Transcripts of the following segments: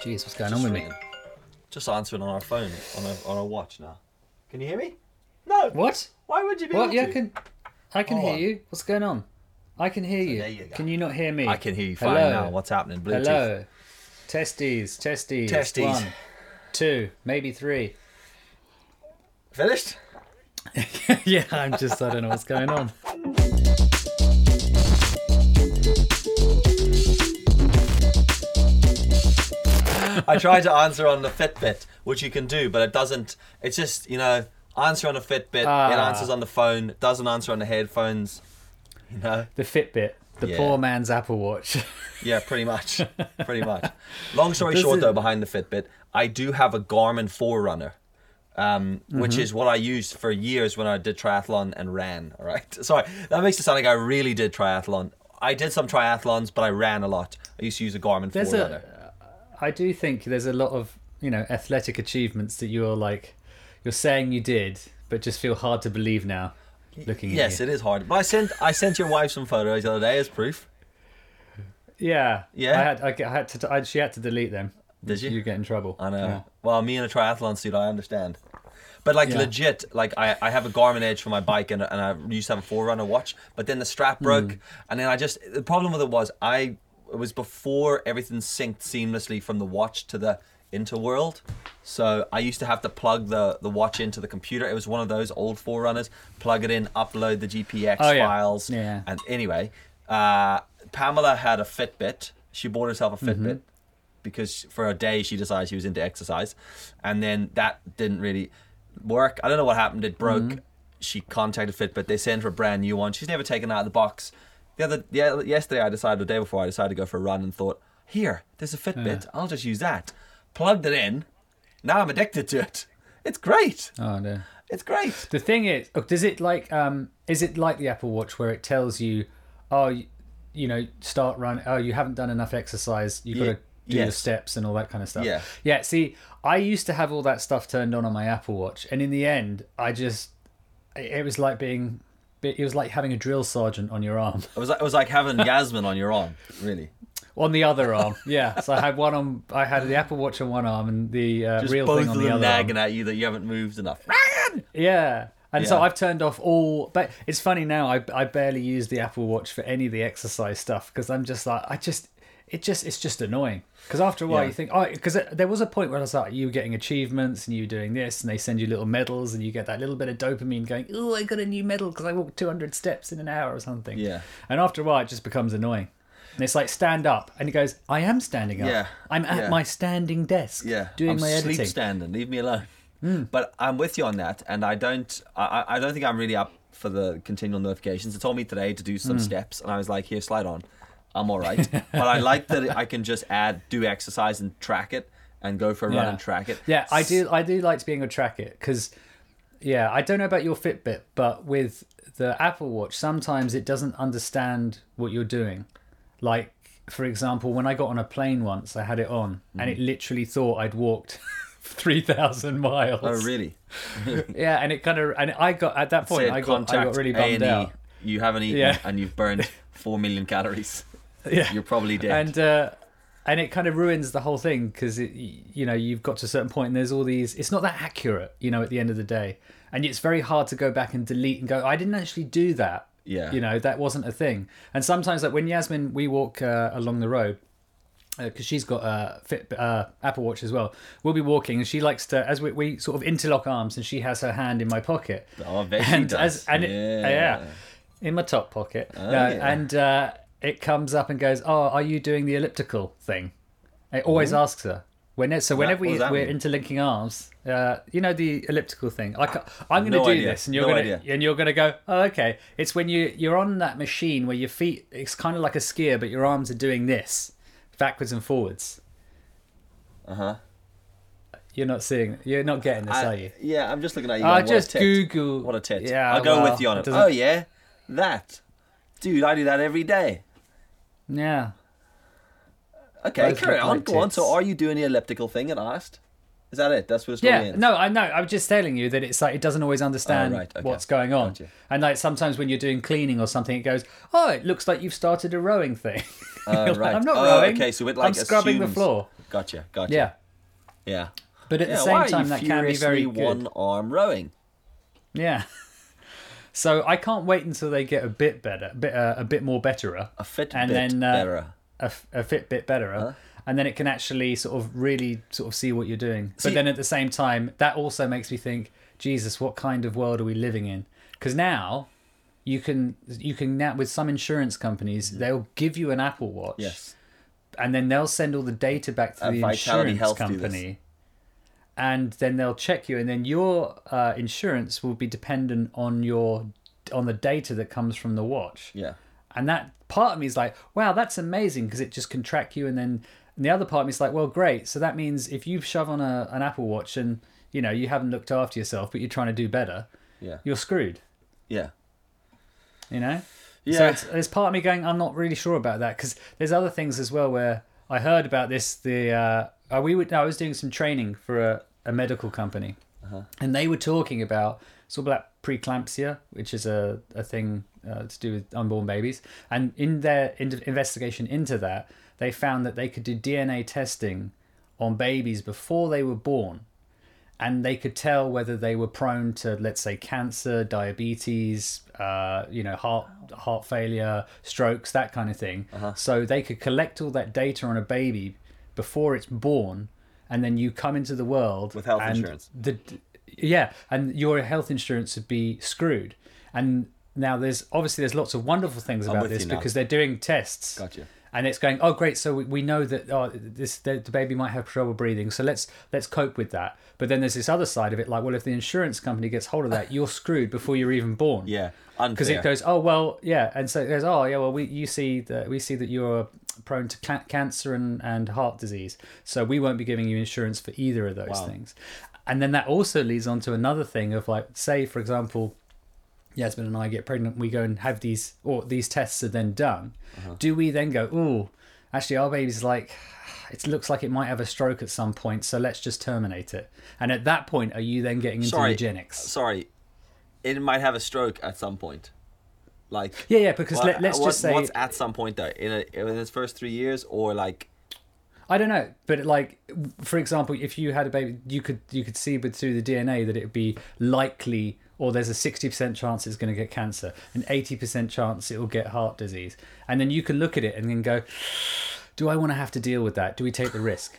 Jeez, what's going on with me? Just answering on our phone, on our, on our watch now. Can you hear me? No. What? Why would you be What? able Yeah, I to? can. I can Hold hear on. you. What's going on? I can hear you. there you go. Can you not hear me? I can hear you fine Hello? now. What's happening? Bluetooth. Hello. Testes, testes. Testes. One, two, maybe three. Finished? yeah, I'm just. I don't know what's going on. I tried to answer on the Fitbit, which you can do, but it doesn't. It's just you know, answer on a Fitbit. It Ah. answers on the phone. Doesn't answer on the headphones. You know. The Fitbit, the Yeah. poor man's Apple Watch. Yeah, pretty much. pretty much. Long story short, though, behind the Fitbit, I do have a Garmin Forerunner, um, which Mm-hmm. is what I used for years when I did triathlon and ran. All right. Sorry, that makes it sound like I really did triathlon. I did some triathlons, but I ran a lot. I used to use a Garmin There's Forerunner. a. I do think there's a lot of you know athletic achievements that you're like, you're saying you did, but just feel hard to believe now. Looking Yes, it is hard. But I sent I sent your wife some photos the other day as proof. Yeah. Yeah? I had. I, I had to. I, she had to delete them. Did you? You get in trouble. I know. Yeah. Well, me in a triathlon suit, I understand. But like Yeah. legit, like I, I have a Garmin Edge for my bike and, and I used to have a Forerunner watch, but then the strap broke, Hmm. and then I just the problem with it was I it was before everything synced seamlessly from the watch to the interworld. So I used to have to plug the the watch into the computer. It was one of those old Forerunners. Plug it in, upload the GPX Oh, yeah. files. Yeah. And anyway, uh, Pamela had a Fitbit. She bought herself a Mm-hmm. Fitbit because for a day she decided she was into exercise, and then that didn't really work. I don't know what happened. It broke. Mm-hmm. She contacted Fitbit. They sent her a brand new one. She's never taken it out of the box. The other yeah, yesterday I decided the day before I decided to go for a run and thought, here, there's a Fitbit. I'll just use that. Plugged it in. Now I'm addicted to it. It's great. Oh no. It's great. The thing is, oh, does it like um is it like the Apple Watch where it tells you, oh, you, you know, start run. Oh, you haven't done enough exercise. You've got to do the yes. steps and all that kind of stuff. Yeah. Yeah. See, I used to have all that stuff turned on on my Apple Watch, and in the end, I just it was like being. It was like having a drill sergeant on your arm, It was like, it was like having Yasmin on your arm, really. on the other arm. Yeah, so I had one on. I had the Apple Watch on one arm and the uh, Just real thing on the other. arm. nagging at you that you haven't moved enough. Yeah. And so I've turned off all, but it's funny now. I, I barely use the Apple Watch for any of the exercise stuff because I'm just like I just it just it's just annoying because after a while Yeah. you think oh because there was a point where I was like you were getting achievements and you were doing this and they send you little medals and you get that little bit of dopamine going oh I got a new medal because I walked 200 steps in an hour or something Yeah. and after a while it just becomes annoying and it's like stand up and he goes I am standing up Yeah. I'm at Yeah. my standing desk Yeah, doing I'm my sleep editing standing. Leave me alone. Hmm. But I'm with you on that, and I don't. I, I- don't think I'm really up for the continual notifications. It told me today to do some hmm. steps, and I was like, "Here, slide on." I'm all right. but I like that I can just add do exercise and track it, and go for a run and track it. Yeah, I do. I do like to be able to track it because, yeah, I don't know about your Fitbit, but with the Apple Watch, sometimes it doesn't understand what you're doing. Like, for example, when I got on a plane once, I had it on, and it mm-hmm. literally thought I'd walked three thousand miles. Oh, really? Yeah, and it kind of, and I got at that point, I got, I got really bummed A&E. out. You haven't eaten, Yeah. and you've burned four million calories. Yeah, You're probably dead. and uh, and it kind of ruins the whole thing because you know you've got to a certain point and there's all these it's not that accurate you know at the end of the day and it's very hard to go back and delete and go i didn't actually do that Yeah. you know that wasn't a thing and sometimes like when yasmin we walk uh, along the road because she's got a fit uh, apple watch as well we'll be walking and she likes to as we, we sort of interlock arms and she has her hand in my pocket oh, I bet she and does. as and it, yeah. yeah, in my top pocket. Oh, No, yeah. And uh, it comes up and goes, "Oh, are you doing the elliptical thing?" It always asks her. When so whenever we, we're mean? interlinking arms, uh, you know the elliptical thing. I I'm going to No do idea. this, and you're No going to and you're going to go, "Oh, okay." It's when you you're on that machine where your feet. It's kind of like a skier, but your arms are doing this, backwards and forwards. Uh huh. You're not seeing. You're not getting this, are you? Yeah, I'm just looking at you. I just. Google. What a tit. Yeah, I'll go well, with you on it it. Oh yeah, that. Dude, I do that every day. Yeah. Okay, Both carry on. like Go on. So, are you doing the elliptical thing? It asked. Is that it? That's what it's going Yeah, in. no, I know. I'm just telling you that it's like it doesn't always understand Oh, right, okay. what's going on, Gotcha. and like sometimes when you're doing cleaning or something, it goes, "Oh, it looks like you've started a rowing thing." Uh, right. I'm not Oh, rowing. okay, so it, like, I'm scrubbing the assumes- floor. Gotcha. Gotcha. Yeah, Yeah. but at Yeah, the same time, that can be very good. one arm rowing. Yeah. So I can't wait until they get a bit better, bit uh, a bit more betterer, A fit And bit then, uh, better. a, a Fitbit betterer, and then it can actually sort of really sort of see what you're doing. See- but then at the same time, that also makes me think, Jesus, what kind of world are we living in? Because now you can you can now with some insurance companies they'll give you an Apple Watch, Mm-hmm. Yes. and then they'll send all the data back to Uh, the Vitality insurance Health company and then they'll check you and then your uh, insurance will be dependent on your on the data that comes from the watch Yeah. and that part of me is like wow that's amazing because it just can track you and then and the other part of me is like well great so that means if you shove on a, an apple watch and you know you haven't looked after yourself but you're trying to do better Yeah. you're screwed Yeah. you know Yeah. so it's, there's part of me going, I'm not really sure about that because there's other things as well where I heard about this. The uh, uh, we would I was doing some training for a, a medical company, and they were talking about sort of like preeclampsia, which is a a thing uh, to do with unborn babies. And in their in- investigation into that, they found that they could do DNA testing on babies before they were born. And they could tell whether they were prone to let's say cancer diabetes uh, you know heart heart failure strokes that kind of thing. Uh-huh. so they could collect all that data on a baby before it's born and then you come into the world With health and insurance. the yeah and your health insurance would be screwed and now there's obviously there's lots of wonderful things about this because they're doing tests Gotcha. and it's going oh great so we, we know that oh this the, the baby might have trouble breathing so let's let's cope with that but then there's this other side of it like well if the insurance company gets hold of that you're screwed before you're even born Yeah. because it goes oh well yeah and so it goes oh yeah well we you see that we see that you're prone to ca- cancer and, and heart disease so we won't be giving you insurance for either of those Wow. things and then that also leads on to another thing of like say for example Yasmin and I get pregnant, we go and have these, or these tests are then done. Uh-huh. Do we then go, oh, actually, our baby's like, it looks like it might have a stroke at some point, so let's just terminate it? And at that point, are you then getting into Sorry. eugenics? Sorry. It might have a stroke at some point. Like. Yeah, yeah, because what- let, let's what- just say, What's at some point though? In, a, in its first three years, or like. I don't know, but like, for example, if you had a baby, you could you could see with through the DNA that it would be likely, or there's a sixty percent chance it's going to get cancer, an eighty percent chance it will get heart disease, and then you can look at it and then go, do I want to have to deal with that? Do we take the risk?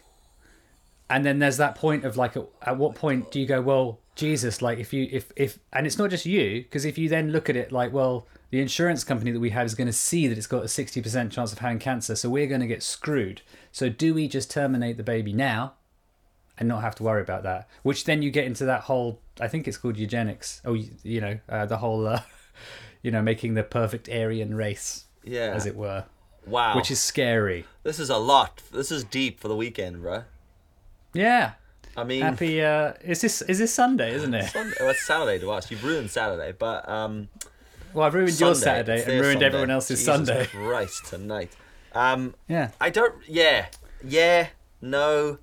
And then there's that point of like, at what point do you go, well, Jesus, like if you if if, and it's not just you, because if you then look at it like, well, the insurance company that we have is going to see that it's got a sixty percent chance of having cancer, so we're going to get screwed. So do we just terminate the baby now, and not have to worry about that? Which then you get into that whole, I think it's called eugenics. Oh, you, you know, uh, the whole, uh, you know, making the perfect Aryan race, Yeah. as it were, Wow. which is scary. This is a lot. This is deep for the weekend, bruh. Yeah. I mean. Happy. Uh, is this is this Sunday, isn't it? Sunday, well, it's Saturday to us. You've ruined Saturday, but um, Well, I've ruined your Saturday and ruined Sunday. everyone else's Jesus Sunday. Christ, tonight. Um, Yeah. I don't. Yeah, yeah, no.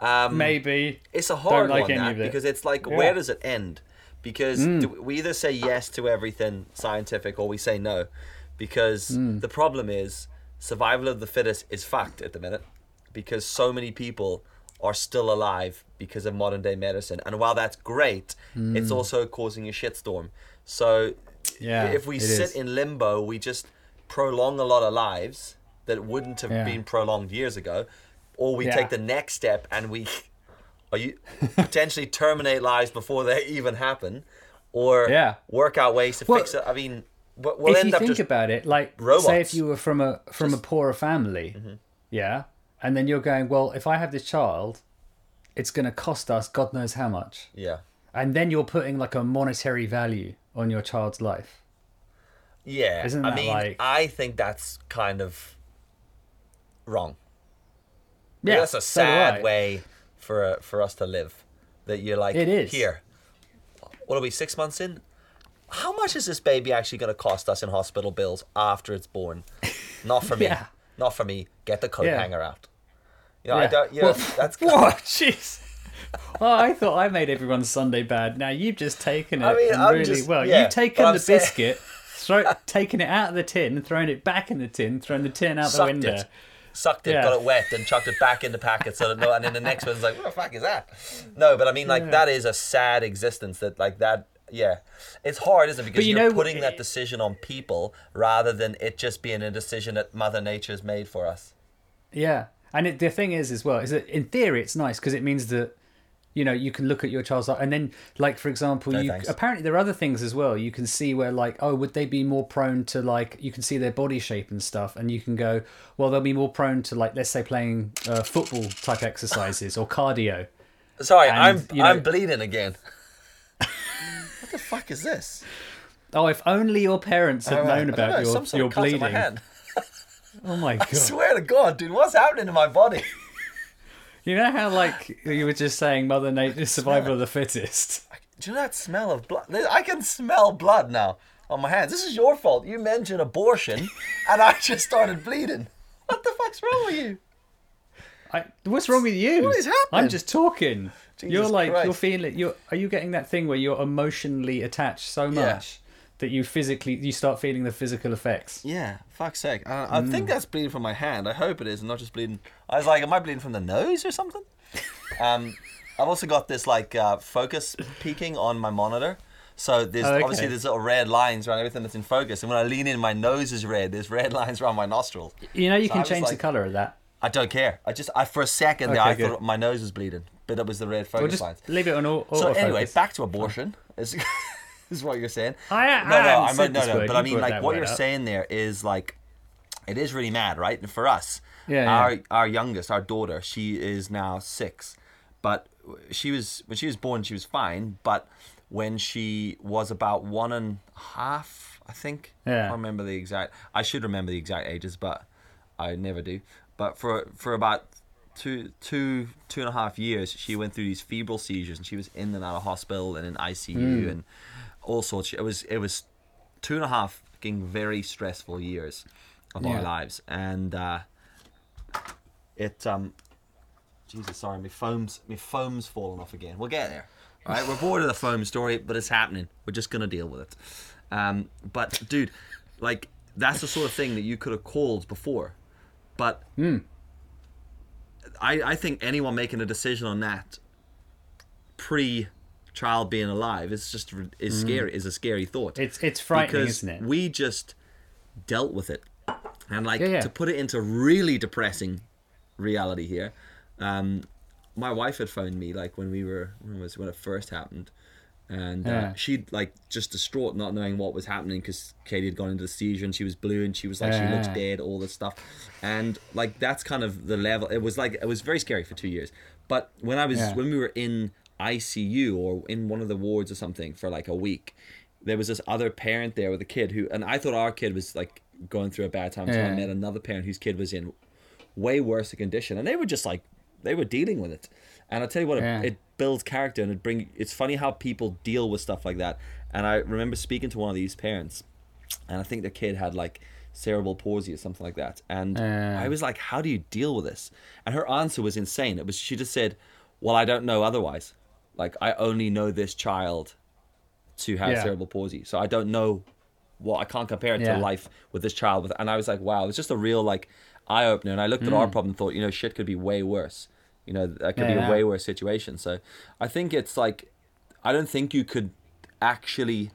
Um, Maybe. it's a hard like one that because it's like, Yeah. Mm. where does it end? Because do, we either say yes to everything scientific or we say no. Because Mm. the problem is survival of the fittest is fact at the minute. Because so many people are still alive because of modern day medicine, and while that's great, it's also causing a shitstorm. So Yeah, if we sit is. in limbo, we just prolong a lot of lives that wouldn't have Yeah. been prolonged years ago, or we Yeah. take the next step and we are you potentially terminate lives before they even happen, or Yeah. work out ways to Well, fix it. I mean, we'll if end you up think just about it, like say if you were from a from a poorer family, Mm-hmm. yeah, and then you're going, well, if I have this child, it's going to cost us God knows how much, yeah, and then you're putting like a monetary value on your child's life. yeah. Isn't I mean, like- I think that's kind of wrong. Yeah, that's a sad I. way for uh, for us to live. That you're like, It is. here. What are we six months in? How much is this baby actually going to cost us in hospital bills after it's born? Not for me. Yeah. Not for me. Get the coat Yeah. hanger out. You know, I Yeah. don't. You know, Well, that's. What? Jeez. Oh, I thought I made everyone's Sunday bad. Now you've just taken it I mean, really just- well. yeah, you've taken the saying- biscuit, throw, taken it out of the tin, thrown it back in the tin, thrown the tin out the Sucked window. it. sucked it, Yeah. got it wet, and chucked it back in the packet. So that no, and then the next one's like, what the fuck is that? No, but I mean, like Yeah. that is a sad existence. That like that. Yeah, it's hard, isn't it? Because you you're know, putting that decision on people rather than it just being a decision that Mother Nature's made for us. Yeah, and it, the thing is, as well, is that in theory it's nice because it means that you know you can look at your child's life, and then, like for example, No, you thanks. apparently there are other things as well. You can see where like, oh, would they be more prone to like you can see their body shape and stuff, and you can go, well, they'll be more prone to like let's say playing uh, football type exercises or cardio. Sorry, And, I'm you know- I'm bleeding again. what the fuck is this? Oh, if only your parents had known about know, your your bleeding. my hand. Oh my god I god! swear to God, dude, what's happening to my body? You know how like you were just saying, Mother Nature, survival of the fittest. Do you know that smell of blood? I can smell blood now on my hands. This is your fault. You mentioned abortion, and I just started bleeding. What the fuck's wrong with you? I, what's wrong with you? What is happening? I'm just talking. you're Jesus like you're Christ. feeling. You're are you getting that thing where you're emotionally attached so much that you physically you start feeling the physical effects? Yeah, fuck's sake. I, I think that's bleeding from my hand. I hope it is, and not just bleeding. I was like, am I bleeding from the nose or something? um, I've also got this like uh, focus peaking on my monitor. So there's Oh, okay. obviously there's little red lines around everything that's in focus, and when I lean in, my nose is red. There's red lines around my nostrils. You know you So can change the color of that. I don't care. I just, I for a second there, I good. thought my nose was bleeding, but it was the red focus just lines. leave it on all. So anyway, back to abortion is, is what you're saying. I- I no, no, I said mean, no, no. word. But I mean, like what you're up. saying there is like, it is really mad, right? And for us, Yeah, yeah. our our youngest, our daughter, she is now six, but she was when she was born, she was fine, but when she was about one and a half, I think. Yeah. I don't remember the exact. I should remember the exact ages, but I never do. But for for about two two two and a half years, she went through these febrile seizures, and she was in and out of hospital and in ICU hmm. and all sorts. It was it was two and a half fucking very stressful years of our lives, and uh, it um, Jesus, sorry, my foam's my foam's falling off again. We'll get there. All right, we're bored of the foam story, but it's happening. We're just gonna deal with it. Um, but dude, like that's the sort of thing that you could have called before, but I I think anyone making a decision on that pre child being alive is just is scary is a scary thought It's it's frightening, because isn't it? we just dealt with it and like Yeah, yeah. to put it into really depressing reality here um my wife had phoned me like when we were when was when it first happened and uh, Yeah. she'd like just distraught not knowing what was happening because katie had gone into the seizure and she was blue and she was like she looks Yeah. dead all this stuff and like that's kind of the level it was like it was very scary for two years but when i was Yeah. when we were in icu or in one of the wards or something for like a week. There was this other parent there with a kid who and i thought our kid was like going through a bad time so i met another parent whose kid was in way worse a condition. And they were just like they were dealing with it. And i'll tell you what Yeah. it, it builds character and it bring it's funny how people deal with stuff like that. And i remember speaking to one of these parents and i think the kid had like cerebral palsy or something like that. And Yeah. i was like how do you deal with this? And her answer was insane. It was she just said well i don't know otherwise like i only know this child to have Yeah. cerebral palsy so i don't know what i can't compare it Yeah. to life with this child with and i was like wow it's just a real like eye-opener and i looked at Mm. our problem and thought you know shit could be way worse you know that could be Yeah. a way worse situation so i think it's like i don't think you could actually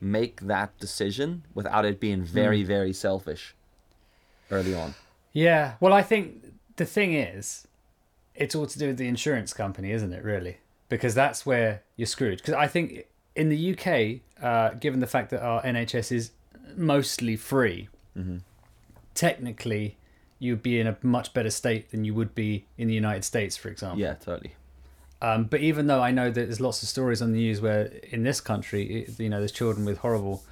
make that decision without it being very Mm. very selfish early on Yeah. Well, I think the thing is, it's all to do with the insurance company, isn't it? Really, because that's where you're screwed. Because I think in the UK, uh, given the fact that our NHS is mostly free, technically you'd be in a much better state than you would be in the United States, for example. yeah totally Um, but even though I know that there's lots of stories on the news where in this country, it, you know, there's children with horrible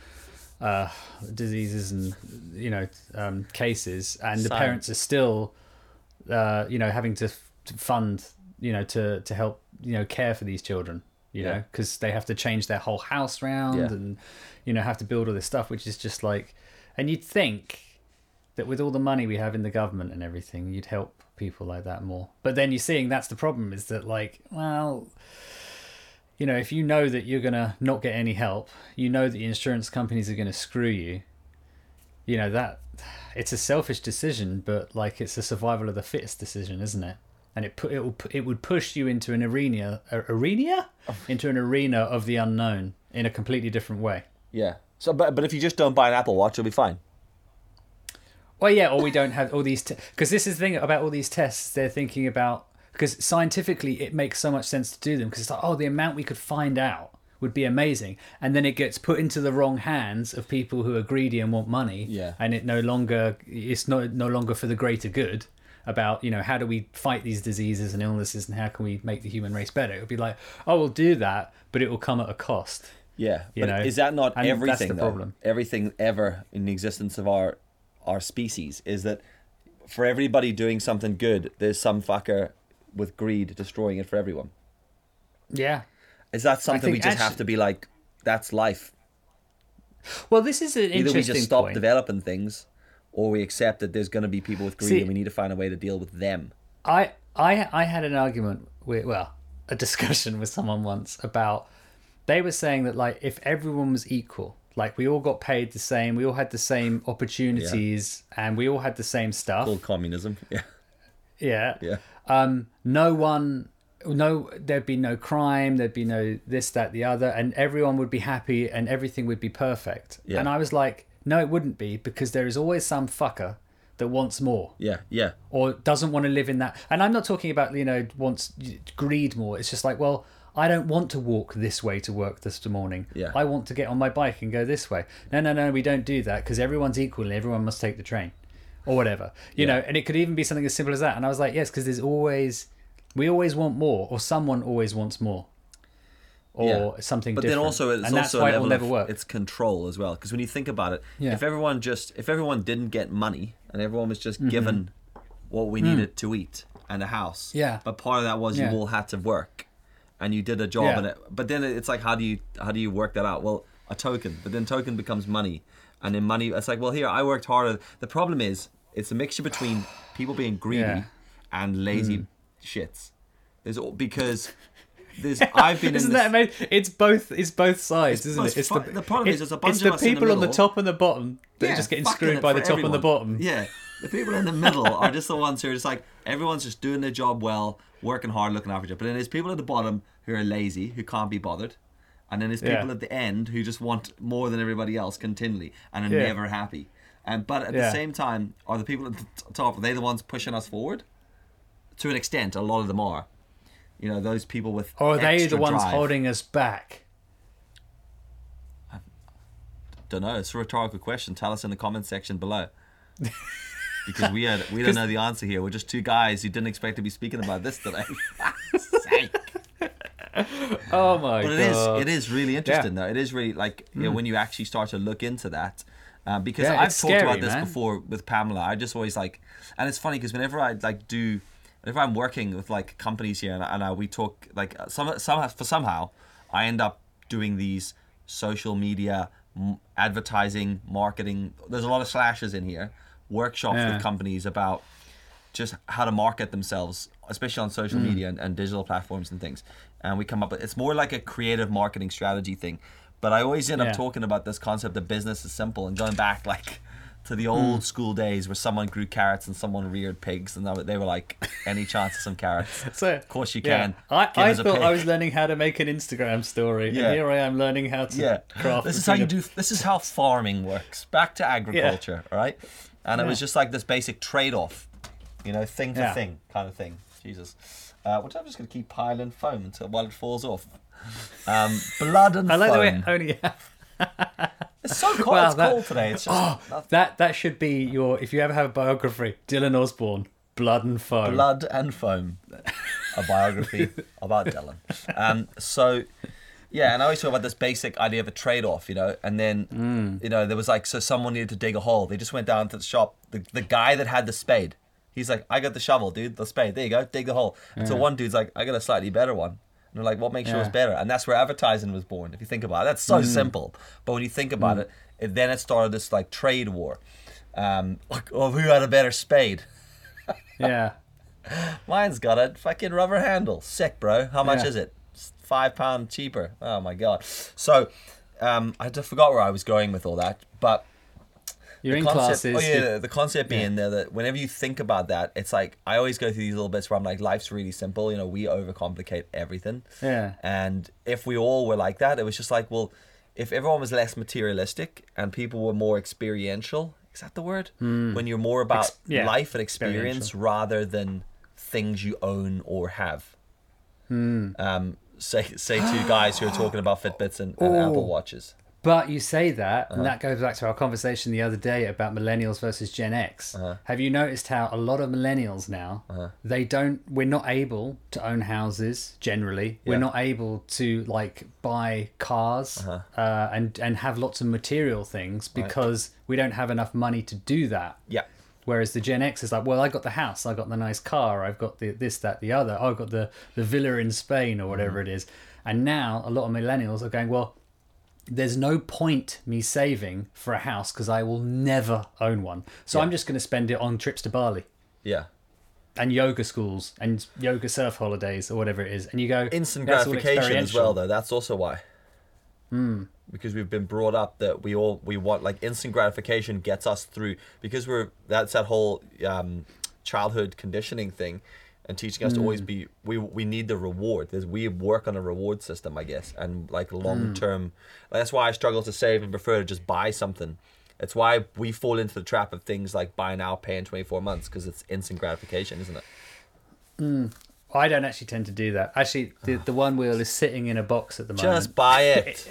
uh, diseases and you know um, cases, and the parents are still, uh, you know, having to, f- to fund, you know, to to help, you know, care for these children, you know, because they have to change their whole house round Yeah. and, you know, have to build all this stuff, which is just like, and you'd think that with all the money we have in the government and everything, you'd help people like that more. But then you're seeing that's the problem is that like, well, you know, if you know that you're gonna not get any help, you know that the insurance companies are gonna screw you. You know that it's a selfish decision, but like it's a survival of the fittest decision, isn't it? And it put it will it would push you into an arena, a, arena, oh. into an arena of the unknown in a completely different way. Yeah. So, but but if you just don't buy an Apple Watch, it'll be fine. Well, yeah, or we don't have all these because this is the thing about all these tests. They're thinking about because scientifically it makes so much sense to do them because it's like oh the amount we could find out would be amazing, and then it gets put into the wrong hands of people who are greedy and want money. Yeah. and it no longer it's no no longer for the greater good about you know how do we fight these diseases and illnesses and how can we make the human race better. It would be like oh we'll do that, but it will come at a cost. Yeah, You know, is that not and that's everything? problem. Everything ever in the existence of our our species is that for everybody doing something good, there's some fucker with greed destroying it for everyone. Yeah, Is that something we just have to be like? That's life. well this is an Either interesting we just stop point. developing things, or we accept that there's going to be people with greed, See- and we need to find a way to deal with them. I I I had an argument with well a discussion with someone once about they were saying that like if everyone was equal like we all got paid the same we all had the same opportunities and we all had the same stuff Called communism. Yeah, yeah yeah, um no one no there'd be no crime there'd be no this that the other and everyone would be happy and everything would be perfect Yeah. and i was like no it wouldn't be because there is always some fucker that wants more yeah, yeah. or doesn't want to live in that. And I'm not talking about you know wants greed more. It's just like, well, I don't want to walk this way to work this morning. Yeah. I want to get on my bike and go this way. No, no, no, we don't do that because everyone's equal and everyone must take the train, or whatever. You Yeah. know, and it could even be something as simple as that. And I was like, yes, because there's always we always want more, or someone always wants more, or Yeah. something. But different. then also it's and that's also why it'll never work. it's control as well. Because when you think about it, Yeah. if everyone just if everyone didn't get money and everyone was Mm-hmm. just given what we needed to eat and a house. Yeah. But part of that was Yeah. you all had to work, and you did a job, Yeah. and it, but then it's like how do you how do you work that out? Well, a token, but then token becomes money, and then money. It's like well here I worked harder. The problem is it's a mixture between people being greedy and lazy shits. There's all because. There's, I've been Isn't that amazing? It's both. It's both sides, It's- isn't it? it's fu- the problem it's- there's a bunch it's of the us in the people on the top and the bottom that are just getting screwed by the top and the bottom. Yeah, the people in the middle are just the ones who are just like everyone's just doing their job well, working hard, looking after it. But then there's people at the bottom who are lazy, who can't be bothered, and then there's people Yeah. at the end who just want more than everybody else continually and are Yeah. never happy. And but at the same time, are the people at the top? Are they the ones pushing us forward? To an extent, a lot of them are. You know, those people with Or are they the ones drive. holding us back? I don't know. It's a rhetorical question. Tell us in the comment section below. because we had we don't know the answer here. We're just two guys who didn't expect to be speaking about this today. Oh my But it is god! it is really interesting though. It is really like you know when you actually start to look into that. Um, because Yeah, I've talked scary, about this man. before with Pamela. I just always like, and it's funny because whenever I like do, whenever I'm working with like companies here and, and I, we talk like some somehow for somehow I end up doing these social media m- advertising marketing. There's a lot of slashes in here. Workshops Yeah. with companies about just how to market themselves, especially on social Mm. media and, and digital platforms and things. And we come up with it's more like a creative marketing strategy thing. But I always end Yeah. up talking about this concept that business is simple and going back like to the Mm. old school days where someone grew carrots and someone reared pigs and they were like, any chance of some carrots? So, Of course you yeah. can. I, I thought I was learning how to make an Instagram story, Yeah. and here I am learning how to yeah craft. this is how you do this is how farming works back to agriculture right? and it was just like this basic trade-off you know thing to Yeah. thing kind of thing jesus uh, which i'm just going to keep piling foam until while it falls off um, blood and I like the way foam only. it's so cold. Wow, it's that- cold today. It's just Oh, nothing. that that should be your. If you ever have a biography, Dylan Osborne, Blood and Foam. blood and foam. A biography about dylan. Um, so yeah and i always talk about this basic idea of a trade-off you know and then Mm. you know there was like so someone needed to dig a hole. They just went down to the shop. The, the guy that had the spade he's like i got the shovel dude the spade. There you go dig the hole. And so one dude's like i got a slightly better one and they're like what makes yours Yeah. Mm. better and that's where advertising was born if you think about it that's so simple but when you think about it, it then it started this like trade war um, of who had a better spade Yeah. Mine's got a fucking rubber handle. Sick, bro. How much Yeah. is it? It's Five pound cheaper. Oh my god. So, um, I forgot where I was going with all that, but You're the in concept, classes. Oh yeah, the- concept being there that whenever you think about that, it's like I always go through these little bits where I'm like, life's really simple. You know, we overcomplicate everything. Yeah. And if we all were like that, it was just like, well, if everyone was less materialistic and people were more experiential, is that the word? When you're more about Ex- yeah, life and experience rather than things you own or have. Um, say say two guys who are talking about Fitbits and, and. Apple Watches. But you say that, Uh-huh. and that goes back to our conversation the other day about millennials versus Gen X. Uh-huh. Have you noticed how a lot of millennials now they don't? We're not able to own houses generally. We're not able to like buy cars Uh-huh. uh, and and have lots of material things because we don't have enough money to do that. Yeah. Whereas the Gen X is like, well, I got the house, I got the nice car, I've got the this, that, the other, I've got the the villa in Spain or whatever Mm-hmm. it is. And now a lot of millennials are going, well, there's no point me saving for a house because I will never own one. So I'm just going to spend it on trips to Bali Yeah. and yoga schools and yoga surf holidays or whatever it is. And you go instant "That's all gratification as well though that's also why Hmm. because we've been brought up that we all we want like instant gratification gets us through because we're that's that whole um, childhood conditioning thing and teaching us to always Hmm. be we we need the reward There's, we work on a reward system i guess and like mm. long term that's why i struggle to save and prefer to just buy something it's why we fall into the trap of things like buy now pay in 24 months because it's instant gratification isn't it mm. I don't actually tend to do that. Actually, the, ah. the Onewheel is sitting in a box at the moment. just buy it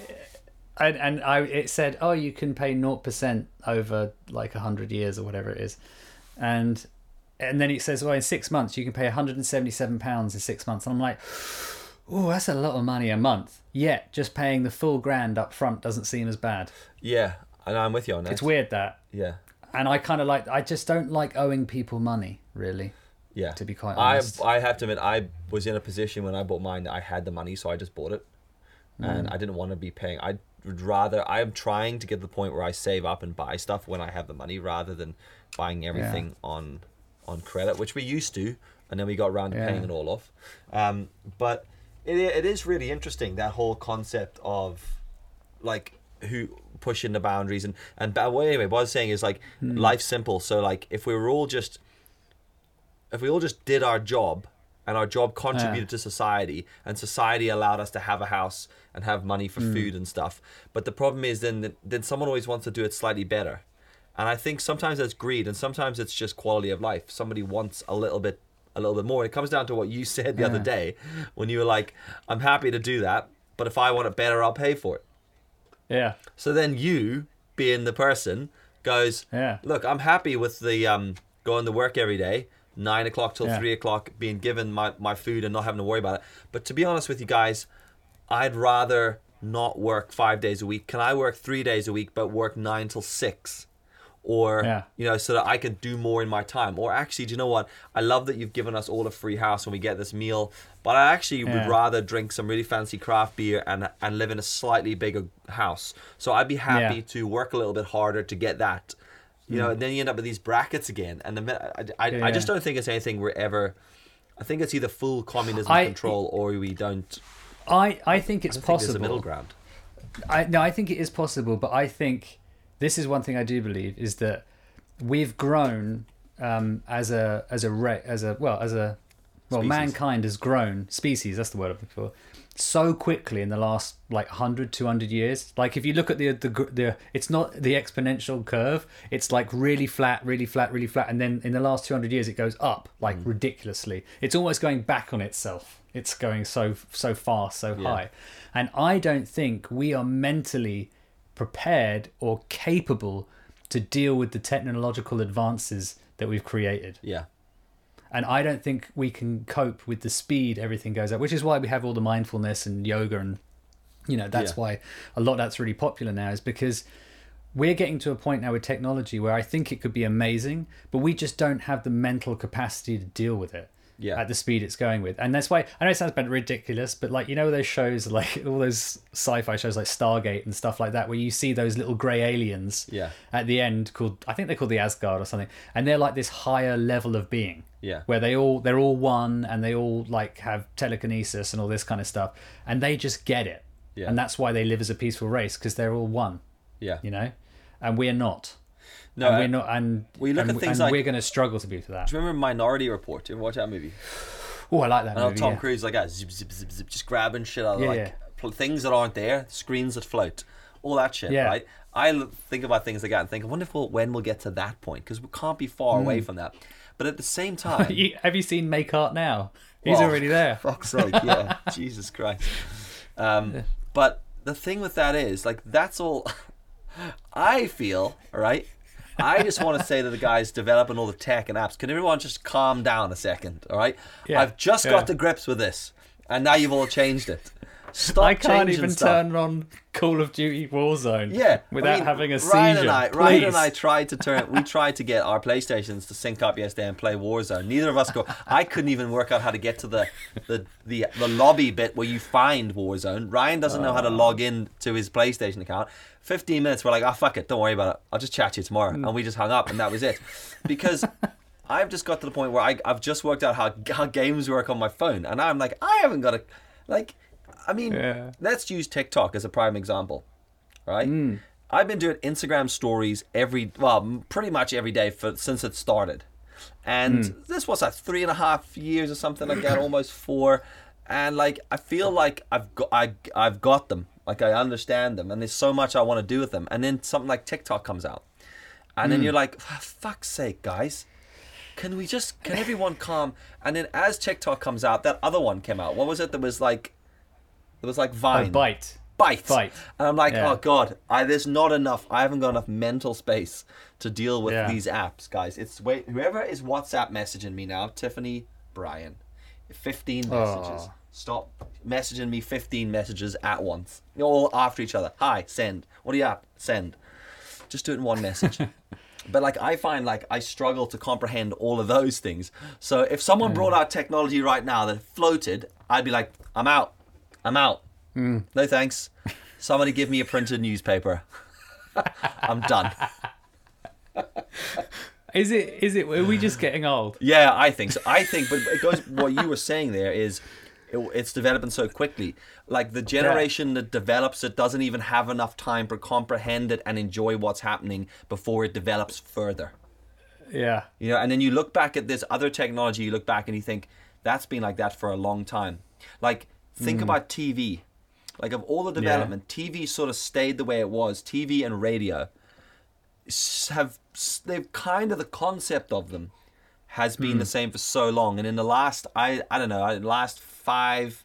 and, and I it said, oh, you can pay 0% over like 100 years or whatever it is. And and then it says, well, in six months, you can pay 177 pounds in six months. And I'm like, oh, that's a lot of money a month. Yet, just paying the full grand up front doesn't seem as bad. yeah and i'm with you on that It's weird that. yeah And I kind of like, I just don't like owing people money, really. Yeah. to be quite I honest. I I have to admit I was in a position when I bought mine that I had the money, so I just bought it, and Mm. I didn't want to be paying. I would rather. I'm trying to get to the point where I save up and buy stuff when I have the money, rather than buying everything on on credit, which we used to, and then we got around to Yeah. paying it all off. Um, but it it is really interesting that whole concept of like who pushing the boundaries and and but anyway what i was saying is like Hmm. life's simple so like if we were all just if we all just did our job and our job contributed to society and society allowed us to have a house and have money for food and stuff but the problem is then then someone always wants to do it slightly better and i think sometimes that's greed and sometimes it's just quality of life somebody wants a little bit a little bit more it comes down to what you said the other day when you were like i'm happy to do that but if i want it better i'll pay for it yeah, so then you, being the person, goes, Yeah. look, I'm happy with the um, going to work every day, nine o'clock till Yeah. three o'clock, being given my, my food and not having to worry about it. But to be honest with you guys, I'd rather not work five days a week. Can I work three days a week but work nine till six? Or Yeah. you know, so that I can do more in my time. Or actually, do you know what? I love that you've given us all a free house when we get this meal. But I actually would rather drink some really fancy craft beer and and live in a slightly bigger house. So I'd be happy Yeah. to work a little bit harder to get that. You know, mm. and then you end up with these brackets again. And the, I, I, I just don't think it's anything we're ever. I think it's either full communism I- control or we don't. I I think it's I think there's a possible. middle ground. I no, I think it is possible, but I think this is one thing I do believe is that we've grown um, as a as a ra- as a well as a well Species. mankind has grown species that's the word I'm looking for so quickly in the last like 100 200 years like if you look at the the the it's not the exponential curve it's like really flat really flat really flat and then in the last 200 years it goes up like Mm. ridiculously it's almost going back on itself it's going so so fast so Yeah. high and i don't think we are mentally prepared or capable to deal with the technological advances that we've created Yeah. and I don't think we can cope with the speed everything goes at, which is why we have all the mindfulness and yoga and you know that's Yeah. why a lot that's really popular now is because we're getting to a point now with technology where I think it could be amazing, but we just don't have the mental capacity to deal with it Yeah. at the speed it's going with. And that's why I know it sounds a bit ridiculous, but like you know those shows like all those sci-fi shows like Stargate and stuff like that where you see those little grey aliens Yeah. at the end called I think they're called the Asgard or something, and they're like this higher level of being. Yeah. Where they all they're all one and they all like have telekinesis and all this kind of stuff, and they just get it. Yeah. And that's why they live as a peaceful race because they're all one, Yeah. you know, and we're not. No, and I- we're not, and we look and, at things and like- we're going to struggle to be for that. Do you remember Minority Report? Do you ever watch that movie? Oh, I like that know movie. Tom yeah. Cruise like that, zip, zip, zip, zip, just grabbing shit out of Yeah, like yeah. pl- things that aren't there, screens that float, all that shit, Yeah. right? I l- think about things like that and think, I wonder if we'll, when we'll get to that point because we can't be far away Hmm. from that. But at the same time, You- Have you seen Make Art Now? He's already there. fuck's sake, yeah, Jesus Christ. Um, but the thing with that is, like, that's all. I feel right. I just want to say to the guys developing all the tech and apps, can everyone just calm down a second? All right, Yeah, I've just yeah. got to grips with this, and now you've all changed it. Stop I can't even stuff. turn on Call of Duty Warzone. Yeah, without I mean, having a seizure. Ryan and I, Ryan and I tried to turn. We tried to get our PlayStations to sync up yesterday and play Warzone. Neither of us go. I couldn't even work out how to get to the the the, the lobby bit where you find Warzone. Ryan doesn't know how to ah. log in to his PlayStation account. Fifteen minutes, we're like, oh fuck it, don't worry about it. I'll just chat to you tomorrow, and we just hung up, and that was it. Because I've just got to the point where I, I've just worked out how how games work on my phone, and I'm like, I haven't got a like. I mean, Yeah. let's use TikTok as a prime example, right? Hmm. I've been doing Instagram stories every, well, pretty much every day for since it started, and Hmm. this was like three and a half years or something like that, almost four, and like I feel like I've got I I've got them, like I understand them, and there's so much I want to do with them, and then something like TikTok comes out, and Hmm. then you're like, "For fuck's sake, guys. Can we just can everyone calm? And then as TikTok comes out, that other one came out. What was it that was like? It was like Oh, Vine. Byte. Byte. Byte. And I'm like, Yeah. oh god, I, there's not enough. I haven't got enough mental space to deal with Yeah. these apps, guys. It's wait, whoever is WhatsApp messaging me now, Tiffany, Brian, 15 messages. Oh. Stop messaging me 15 messages at once, all after each other. Hi, send. What are you at? Send. Just do it in one message. But like I find like I struggle to comprehend all of those things. So if someone hmm. brought out technology right now that floated, I'd be like, I'm out. I'm out. Mm. No thanks. Somebody give me a printed newspaper. I'm done. Is it? Is it? Are we just getting old? Yeah, I think so. I think, but it goes. What you were saying there is, it, it's developing so quickly. Like the generation that develops it doesn't even have enough time to comprehend it and enjoy what's happening before it develops further. Yeah. You know, and then you look back at this other technology, you look back and you think that's been like that for a long time. Like think about TV. Like of all the development, TV sort of stayed the way it was. TV and radio have they've kind of the concept of them has been the same for so long, and in the last I I don't know, last five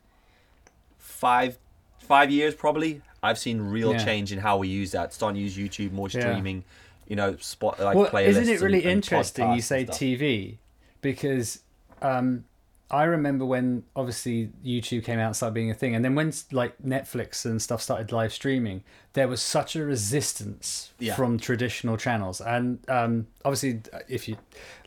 five five years probably, I've seen real Yeah. change in how we use that. Starting to use YouTube, more Yeah. streaming, you know, spot like Well, isn't it really and- and interesting you say. TV? Because um, I remember when obviously YouTube came out and started being a thing, and then when like Netflix and stuff started live streaming, there was such a resistance Yeah. from traditional channels, and um, obviously if you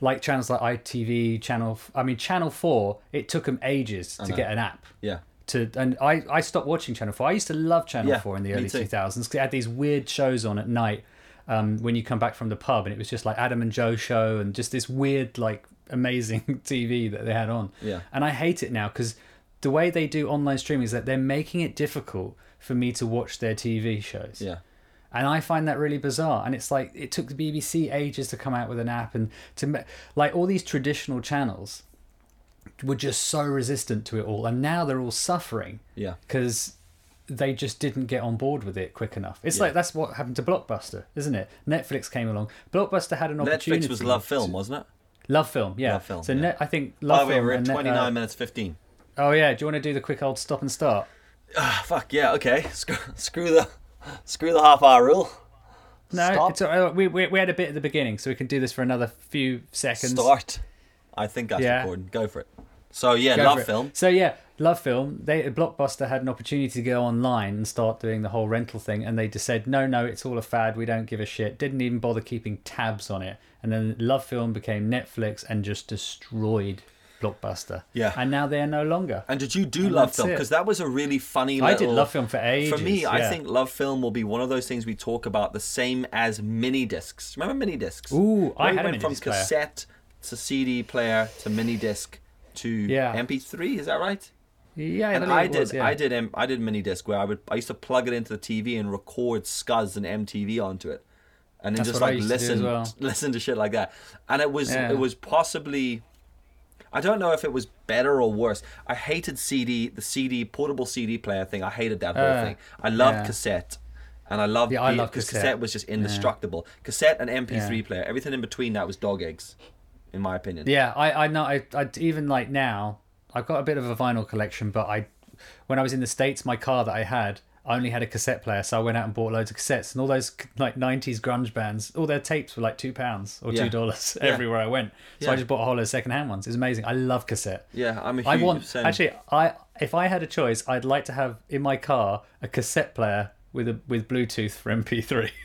like channels like ITV, Channel, I mean Channel Four, it took them ages to get an app Yeah. to and I, I stopped watching Channel 4. I used to love Channel Yeah, 4 in the early 2000s because it had these weird shows on at night um, when you come back from the pub and it was just like Adam and Joe show and just this weird like amazing TV that they had on. Yeah. And I hate it now because the way they do online streaming is that they're making it difficult for me to watch their TV shows. Yeah. And I find that really bizarre. And it's like it took the BBC ages to come out with an app, and to like all these traditional channels were just so resistant to it all, and now they're all suffering Yeah. because they just didn't get on board with it quick enough. It's Yeah. like that's what happened to Blockbuster, isn't it? Netflix came along. Blockbuster had an opportunity. Netflix was Love Film, wasn't it? Love Film, yeah. Love Film, So yeah. Net, I think By Love the way, Film. we're at Net- 29 uh, minutes 15. oh yeah, do you want to do the quick old stop and start? Ah, fuck yeah, okay. Screw, screw the screw the half hour rule. No, Stop. it's all right. we, we we had a bit at the beginning, so we can do this for another few seconds. Start. I think that's Yeah. recording. Go for it. So yeah, Go love film. So yeah, Love Film. They Blockbuster had an opportunity to go online and start doing the whole rental thing, and they just said, "No, no, it's all a fad. We don't give a shit." Didn't even bother keeping tabs on it, and then Love Film became Netflix and just destroyed Blockbuster. Yeah. and now they're no longer. And did you do And love film? Because that was a really funny. I did Love Film for ages. For me, I think love film will be one of those things we talk about the same as mini discs. Remember mini discs? Ooh, I we had a went from player. cassette to CD player to mini disc to Yeah. MP3. Is that right? Yeah, and I did, was, yeah. I did, M- I did mini disc where I would, I used to plug it into the TV and record Scuzz and MTV onto it, and then That's just like used to listen well. listen to shit like that. And it was Yeah. it was possibly I don't know if it was better or worse. I hated CD, the CD portable CD player thing. I hated that whole Uh, thing. I loved yeah. cassette, and I loved Yeah, I love because cassette. cassette was just indestructible. Cassette and MP3 Yeah. player, everything in between that was dog eggs, in my opinion. Yeah, I I know. I, I even like now. I've got a bit of a vinyl collection, but I, when I was in the states, my car that I had I only had a cassette player, so I went out and bought loads of cassettes, and all those like '90s grunge bands, all their tapes were like two pounds or two dollars Yeah. everywhere I went. So Yeah. I just bought a whole lot of secondhand ones. It's amazing. I love cassette. Yeah, I'm a huge I want same. actually. I if I had a choice, I'd like to have in my car a cassette player with a with Bluetooth for MP3.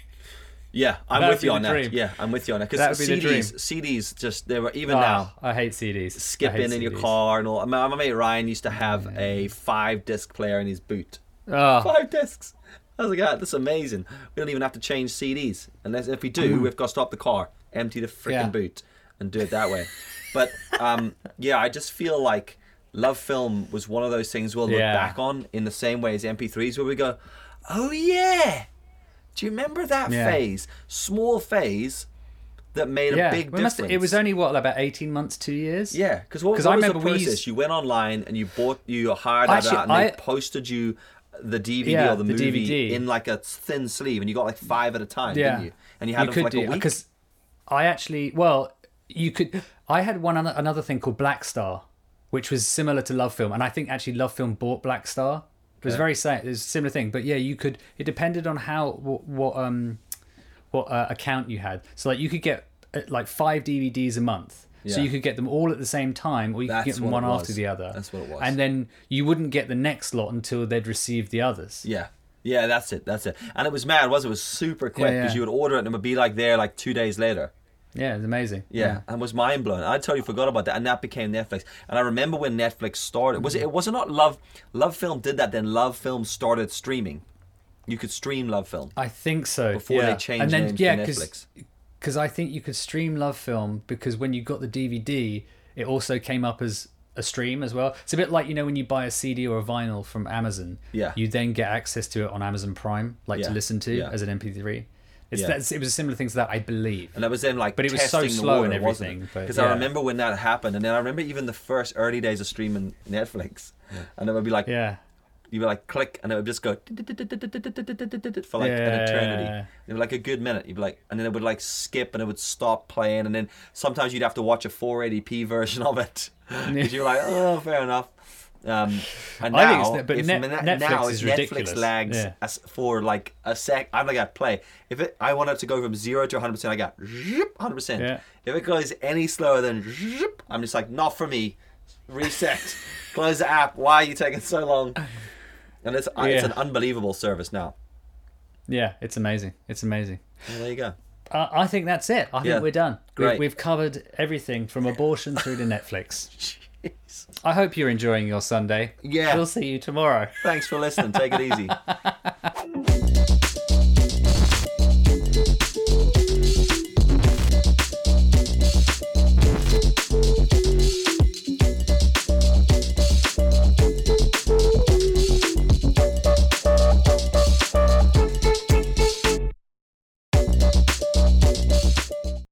Yeah, I'm That'd with you on that. Yeah, I'm with you on that because would be the dream. CDs, CDs just they were even Ah, now I hate CDs. Skipping hate in in your car and all. My, my mate Ryan used to have a five disc player in his boot. Ah, Five discs. I was like, ah, that's amazing. We don't even have to change CDs unless if we do, we've got to stop the car, empty the freaking Yeah. boot, and do it that way. But um, yeah, I just feel like LoveFilm was one of those things we'll look Yeah. back on in the same way as MP3s, where we go, oh yeah, do you remember that Yeah. phase, small phase, that made a big We must- difference? it was only what about eighteen months, two years. Yeah, because what, what I was remember the we process? used- You went online and you bought, you hired that Actually, out, and they I- posted you the DVD Yeah, or the, the movie DVD. in like a thin sleeve, and you got like five at a time, Yeah. didn't you? And you had them for like a week. because I actually well you could I had one another thing called Black Star, which was similar to LoveFilm, and I think actually LoveFilm bought Black Star. It was Okay. very sa- it was a similar thing, but yeah, you could. It depended on how what, what um what uh, account you had. So like you could get uh, like five DVDs a month. So you could get them all at the same time, or you could get them what one it after the other. That's what it was. And then you wouldn't get the next lot until they'd received the others. Yeah. Yeah, that's it. That's it. And it was mad, was it? It was super quick Yeah, because yeah. you would order it and it would be like there like two days later. Yeah, it's amazing. Yeah, and was mind blown. I totally forgot about that, and that became Netflix. And I remember when Netflix started. Was it? It was it not Love? LoveFilm did that. Then LoveFilm started streaming. You could stream LoveFilm I think so. before yeah. they changed and then, names yeah, to 'cause- Netflix. Because I think you could stream LoveFilm because when you got the DVD, it also came up as a stream as well. It's a bit like you know when you buy a CD or a vinyl from Amazon, Yeah. you then get access to it on Amazon Prime, like Yeah, to listen to yeah. as an MP3. It's Yeah. that's, it was a similar thing to that, I believe. And that was then like But it was so slow water, and everything, Because I remember when that happened, and then I remember even the first early days of streaming Netflix, and it would be like Yeah, you would like click, and it would just go for like an eternity. It was like a good minute. You'd be like, and then it would like skip, and it would stop playing, and then sometimes you'd have to watch a 480p version of it because you're like, oh, fair enough. Um, and now, I think it's- but if Net- Netflix now is Netflix ridiculous. lags Yeah. as for like a sec, I'm like, I play. If it, I want it to go from zero to 100, percent I got 100. percent Yeah. If it goes any slower than, I'm just like, not for me. Reset. Close the app. Why are you taking so long? And it's uh, it's an unbelievable service now. yeah, it's amazing. It's amazing. Well, there you go. Uh, I think that's it. I Yeah. think we're done. Great. We've, we've covered everything from abortion through to Netflix. Jeez. I hope you're enjoying your Sunday. Yeah. We'll see you tomorrow. Thanks for listening. Take it easy.